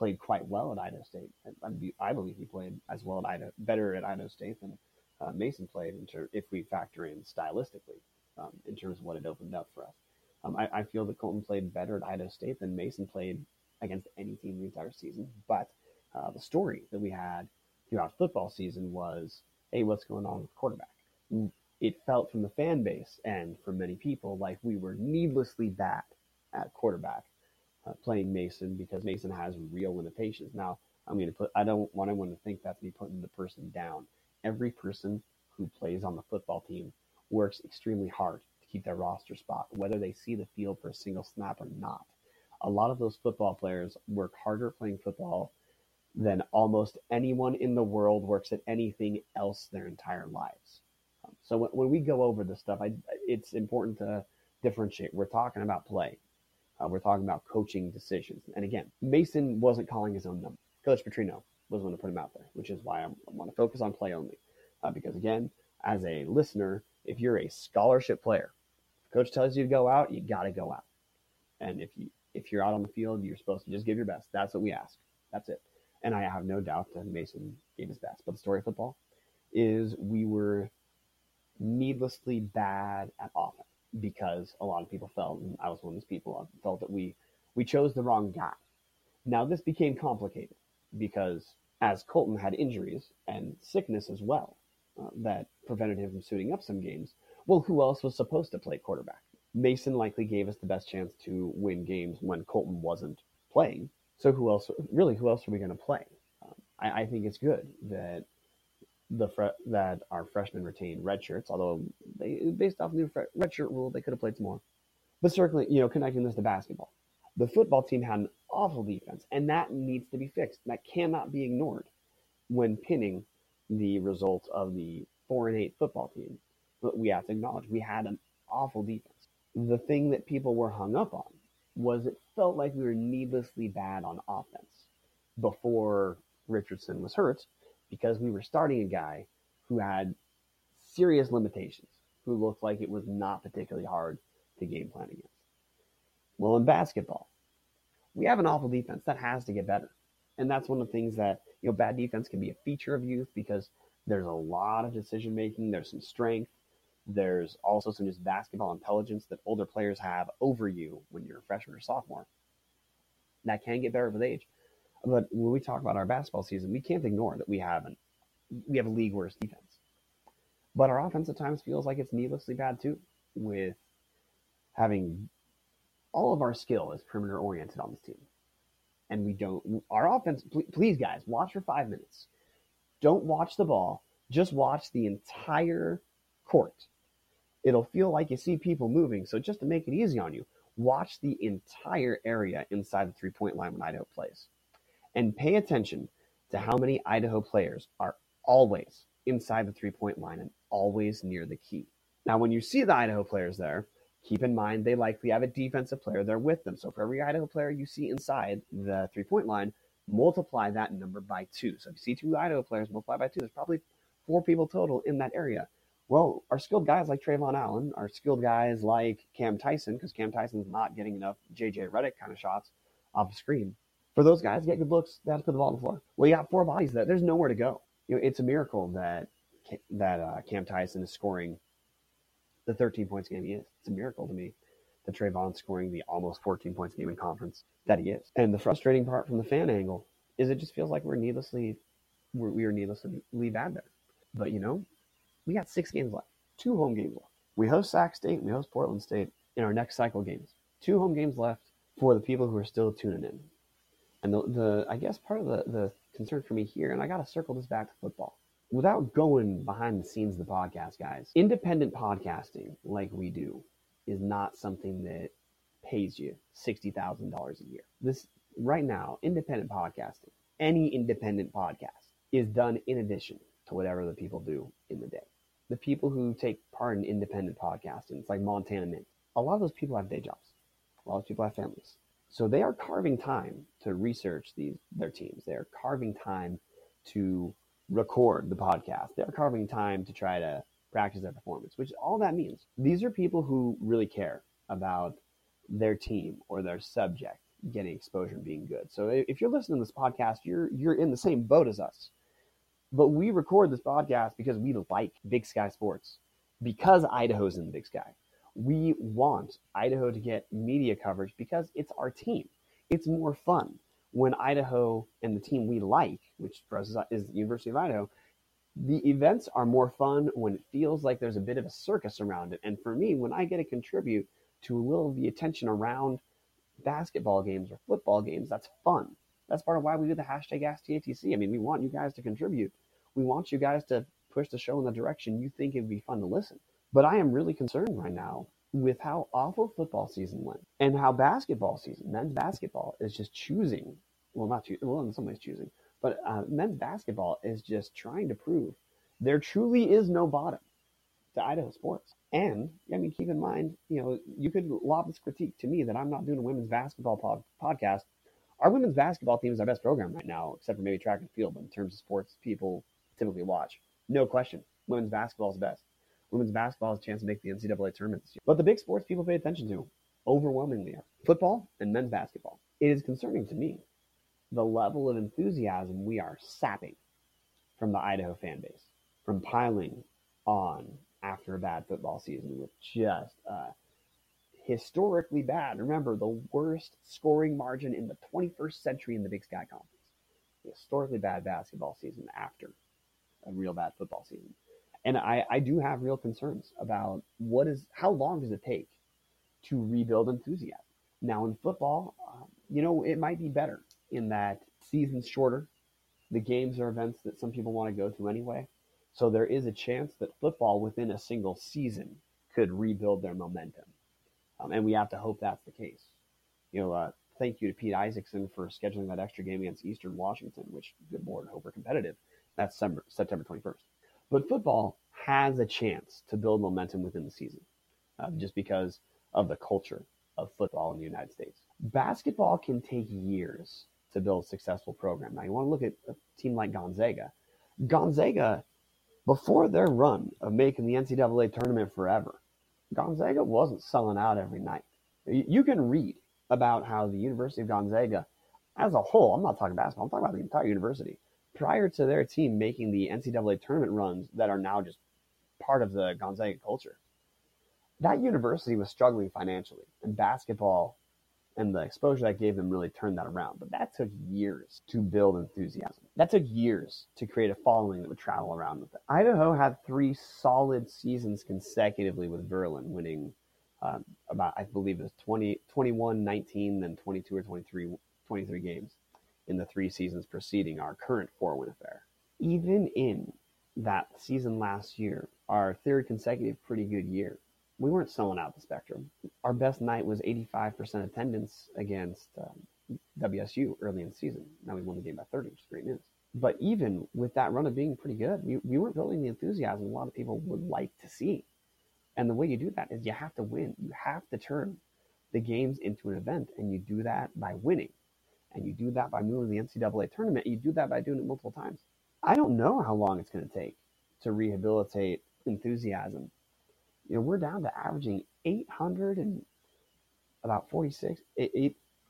A: played quite well at Idaho State. I, believe he played as well at Idaho, better at Idaho State than uh, Mason played, ter- if we factor in stylistically, um, in terms of what it opened up for us. Um, I, I, feel that Colton played better at Idaho State than Mason played against any team the entire season. But uh, the story that we had throughout football season was, hey, what's going on with quarterback? It felt from the fan base and from many people like we were needlessly bad at quarterback uh, playing Mason because Mason has real limitations. Now, I'm going to put, I don't want anyone to think that's me putting the person down. Every person who plays on the football team works extremely hard to keep their roster spot, whether they see the field for a single snap or not. A lot of those football players work harder playing football than almost anyone in the world works at anything else their entire lives. Um, so when, when we go over this stuff, I, it's important to differentiate. We're talking about play. Uh, we're talking about coaching decisions. And again, Mason wasn't calling his own number. Coach Petrino was going to put him out there, which is why I want to focus on play only. Uh, because again, as a listener, if you're a scholarship player, coach tells you to go out, you got to go out. And if you if you're out on the field, you're supposed to just give your best. That's what we ask. That's it. And I have no doubt that Mason gave his best. But the story of football is we were needlessly bad at offense because a lot of people felt, and I was one of those people, felt that we we chose the wrong guy. Now this became complicated because as Colton had injuries and sickness as well uh, that prevented him from suiting up some games. Well, who else was supposed to play quarterback? Mason likely gave us the best chance to win games when Colton wasn't playing. So who else? Really, who else are we going to play? Um, I, I, think it's good that the fre- that our freshmen retained red shirts, although they based off the red shirt rule, they could have played some more. But certainly, you know, connecting this to basketball, the football team had an awful defense, and that needs to be fixed. That cannot be ignored when pinning the results of the four and eight football team. But we have to acknowledge we had an awful defense. The thing that people were hung up on was it felt like we were needlessly bad on offense before Richardson was hurt because we were starting a guy who had serious limitations, who looked like it was not particularly hard to game plan against. Well, in basketball, we have an awful defense that has to get better. And that's one of the things that, you know, bad defense can be a feature of youth because there's a lot of decision making, there's some strength, there's also some just basketball intelligence that older players have over you when you're a freshman or sophomore. That can get better with age. But when we talk about our basketball season, we can't ignore that we have an we have a league worst defense. But our offense at times feels like it's needlessly bad too, with having all of our skill is perimeter oriented on this team. And we don't, our offense, please guys, watch for five minutes. Don't watch the ball, just watch the entire court. It'll feel like you see people moving. So just to make it easy on you, watch the entire area inside the three point line when Idaho plays and pay attention to how many Idaho players are always inside the three point line and always near the key. Now, when you see the Idaho players there, keep in mind they likely have a defensive player there with them. So for every Idaho player you see inside the three point line, multiply that number by two. So if you see two Idaho players, multiply by two. There's probably four people total in that area. Well, our skilled guys like Trevon Allen, our skilled guys like Cam Tyson, because Cam Tyson's not getting enough JJ Redick kind of shots off the screen. For those guys, get good looks. They have to put the ball on the floor. Well, you got four bodies that there's nowhere to go. You know, it's a miracle that that uh, Cam Tyson is scoring the 13 points game he is. It's a miracle to me that Trevon's scoring the almost 14 points game in conference that he is. And the frustrating part from the fan angle is it just feels like we're needlessly we're, we are needlessly bad there. But you know, we got six games left, two home games left. We host Sac State, we host Portland State in our next cycle games. Two home games left for the people who are still tuning in. And the, the I guess part of the, the concern for me here, and I got to circle this back to football. Without going behind the scenes of the podcast, guys, independent podcasting like we do is not something that pays you $60,000 a year. This right now, independent podcasting, any independent podcast is done in addition to whatever the people do in the day. The people who take part in independent podcasting, it's like Montana Mint. A lot of those people have day jobs. A lot of people have families. So they are carving time to research these their teams. They are carving time to record the podcast. They're carving time to try to practice their performance, which all that means. These are people who really care about their team or their subject getting exposure and being good. So if you're listening to this podcast, you're you're in the same boat as us. But we record this podcast because we like Big Sky sports. Because Idaho's in the Big Sky. We want Idaho to get media coverage because it's our team. It's more fun when Idaho and the team we like, which for us is the University of Idaho, the events are more fun when it feels like there's a bit of a circus around it. And for me, when I get to contribute to a little of the attention around basketball games or football games, that's fun. That's part of why we do the hashtag AskTATC. I mean, we want you guys to contribute. We want you guys to push the show in the direction you think it'd be fun to listen. But I am really concerned right now with how awful football season went and how basketball season, men's basketball, is just choosing. Well, not choosing. Well, in some ways choosing but uh, men's basketball is just trying to prove there truly is no bottom to Idaho sports. And I mean, keep in mind, you know, you could lob this critique to me that I'm not doing a women's basketball pod- podcast. Our women's basketball team is our best program right now, except for maybe track and field. But in terms of sports, people typically watch. No question, women's basketball is best. Women's basketball has a chance to make the NCAA tournament this year. But the big sports people pay attention to overwhelmingly are football and men's basketball. It is concerning to me the level of enthusiasm we are sapping from the Idaho fan base, from piling on after a bad football season with just uh, historically bad. Remember, the worst scoring margin in the 21st century in the Big Sky Conference. Historically bad basketball season after a real bad football season. And I, I do have real concerns about what is how long does it take to rebuild enthusiasm. Now in football, um, you know, it might be better in that season's shorter. The games are events that some people want to go to anyway. So there is a chance that football within a single season could rebuild their momentum. Um, and we have to hope that's the case. You know, uh, thank you to Pete Isaacson for scheduling that extra game against Eastern Washington, which, good lord, hope we're competitive. That's September, September 21st. But football has a chance to build momentum within the season uh, just because of the culture of football in the United States. Basketball can take years to build a successful program. Now, you want to look at a team like Gonzaga. Gonzaga, before their run of making the NCAA tournament forever, Gonzaga wasn't selling out every night. You can read about how the University of Gonzaga, as a whole, I'm not talking basketball, I'm talking about the entire university, prior to their team making the NCAA tournament runs that are now just part of the Gonzaga culture. That university was struggling financially, and basketball and the exposure that gave them really turned that around. But that took years to build enthusiasm. That took years to create a following that would travel around with it. Idaho had three solid seasons consecutively with Verlin, winning um, about, I believe it was 20, 21, 19, then 22 or 23, 23 games in the three seasons preceding our current four win affair. Even in that season last year, our third consecutive pretty good year, we weren't selling out the spectrum. Our best night was 85% attendance against um, WSU early in the season. Now we won the game by 30, which is great news. But even with that run of being pretty good, we, we weren't building the enthusiasm a lot of people would like to see. And the way you do that is you have to win. You have to turn the games into an event, and you do that by winning. And you do that by moving the NCAA tournament. You do that by doing it multiple times. I don't know how long it's going to take to rehabilitate enthusiasm. You know, we're down to averaging 800 and about 46,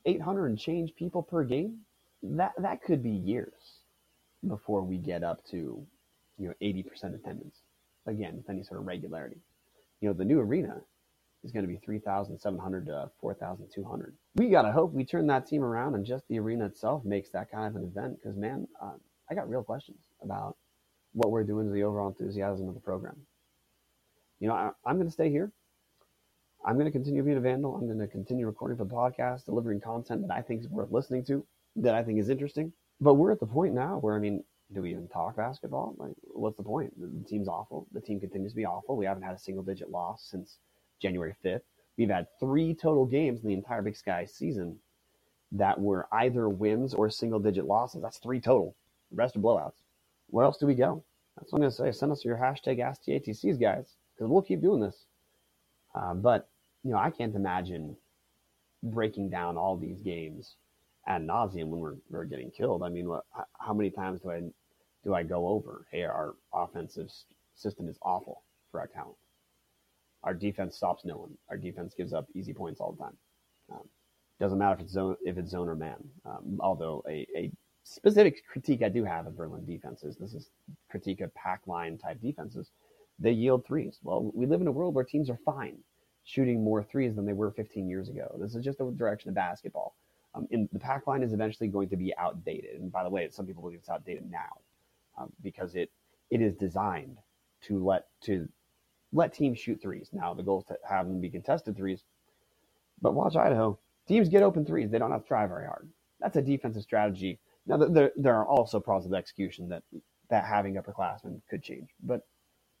A: 800 and change people per game. That that could be years before we get up to, you know, 80% attendance. Again, with any sort of regularity. You know, the new arena is going to be 3,700 to 4,200. We got to hope we turn that team around and just the arena itself makes that kind of an event. Because, man, uh, I got real questions about what we're doing to the overall enthusiasm of the program. You know, I, I'm going to stay here. I'm going to continue being a vandal. I'm going to continue recording for the podcast, delivering content that I think is worth listening to, that I think is interesting. But we're at the point now where, I mean, do we even talk basketball? Like, what's the point? The team's awful. The team continues to be awful. We haven't had a single digit loss since January 5th. We've had three total games in the entire Big Sky season that were either wins or single digit losses. That's three total. The rest are blowouts. Where else do we go? That's what I'm going to say. Send us your hashtag AskTATCs, guys, because we'll keep doing this. Uh, but, you know, I can't imagine breaking down all these games ad nauseum when we're, we're getting killed. I mean, what, how many times do I do I go over? Hey, our offensive system is awful for our talent. Our defense stops no one. Our defense gives up easy points all the time. Um, doesn't matter if it's zone if it's zone or man. Um, although a, a specific critique I do have of Verlin defenses, this is critique of pack line type defenses. They yield threes. Well, we live in a world where teams are fine shooting more threes than they were 15 years ago. This is just the direction of basketball. Um, and the pack line is eventually going to be outdated. And by the way, some people believe it's outdated now um, because it it is designed to let to let teams shoot threes. Now the goal is to have them be contested threes. But watch Idaho. Teams get open threes. They don't have to try very hard. That's a defensive strategy. Now there, there are also problems with execution that that having upperclassmen could change. But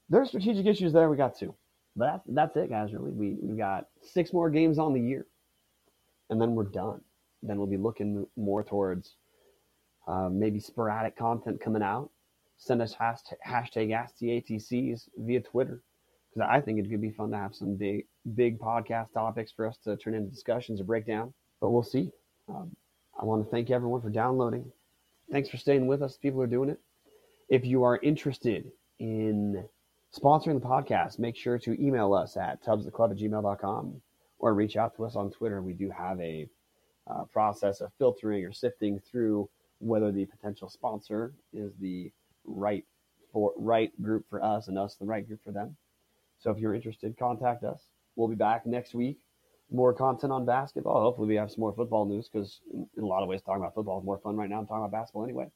A: there are strategic issues there. We got two. But that's, that's it, guys. Really, we we got six more games on the year, and then we're done. Then we'll be looking more towards uh, maybe sporadic content coming out. Send us hashtag, hashtag AskTATCs via Twitter because I think it could be fun to have some big, big podcast topics for us to turn into discussions or break down. But we'll see. Um, I want to thank everyone for downloading. Thanks for staying with us. People are doing it. If you are interested in sponsoring the podcast, make sure to email us at tubstheclub at gmail.com or reach out to us on Twitter. We do have a uh, process of filtering or sifting through whether the potential sponsor is the right for right group for us and us the right group for them. So if you're interested, contact us. We'll be back next week. More content on basketball. Hopefully, we have some more football news because, in a lot of ways, talking about football is more fun right now. I'm talking about basketball anyway.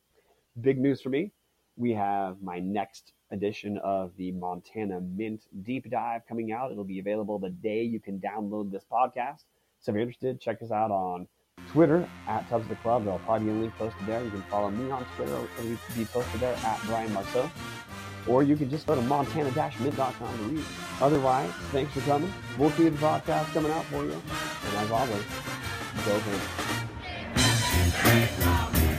A: Big news for me. We have my next edition of the Montana Mint Deep Dive coming out. It'll be available the day you can download this podcast. So if you're interested, check us out on Twitter at Tubs of the Club. There'll probably be a link posted there. You can follow me on Twitter. It'll be posted there at Brian Marceau or you can just go to montana-mint.com to read. Otherwise, thanks for coming. We'll keep the podcast coming out for you. And as always, go it.